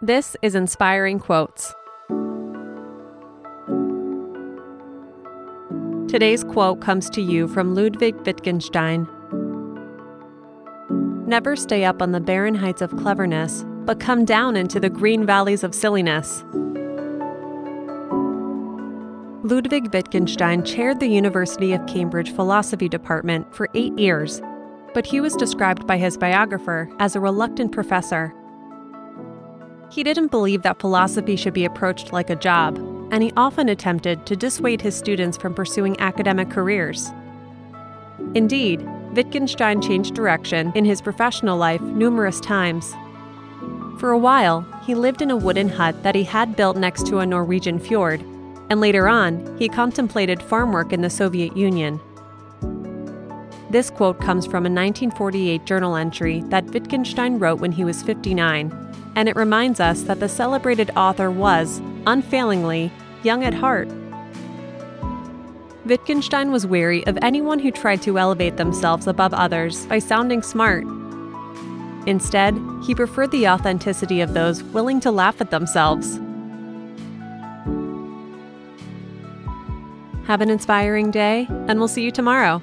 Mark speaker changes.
Speaker 1: This is Inspiring Quotes. Today's quote comes to you from Ludwig Wittgenstein. Never stay up on the barren heights of cleverness, but come down into the green valleys of silliness. Ludwig Wittgenstein chaired the University of Cambridge Philosophy Department for eight years, but he was described by his biographer as a reluctant professor he didn't believe that philosophy should be approached like a job, and he often attempted to dissuade his students from pursuing academic careers. Indeed, Wittgenstein changed direction in his professional life numerous times. For a while, he lived in a wooden hut that he had built next to a Norwegian fjord, and later on, he contemplated farm work in the Soviet Union. This quote comes from a 1948 journal entry that Wittgenstein wrote when he was 59 and it reminds us that the celebrated author was, unfailingly, young at heart. Wittgenstein was wary of anyone who tried to elevate themselves above others by sounding smart. Instead, he preferred the authenticity of those willing to laugh at themselves. Have an inspiring day, and we'll see you tomorrow.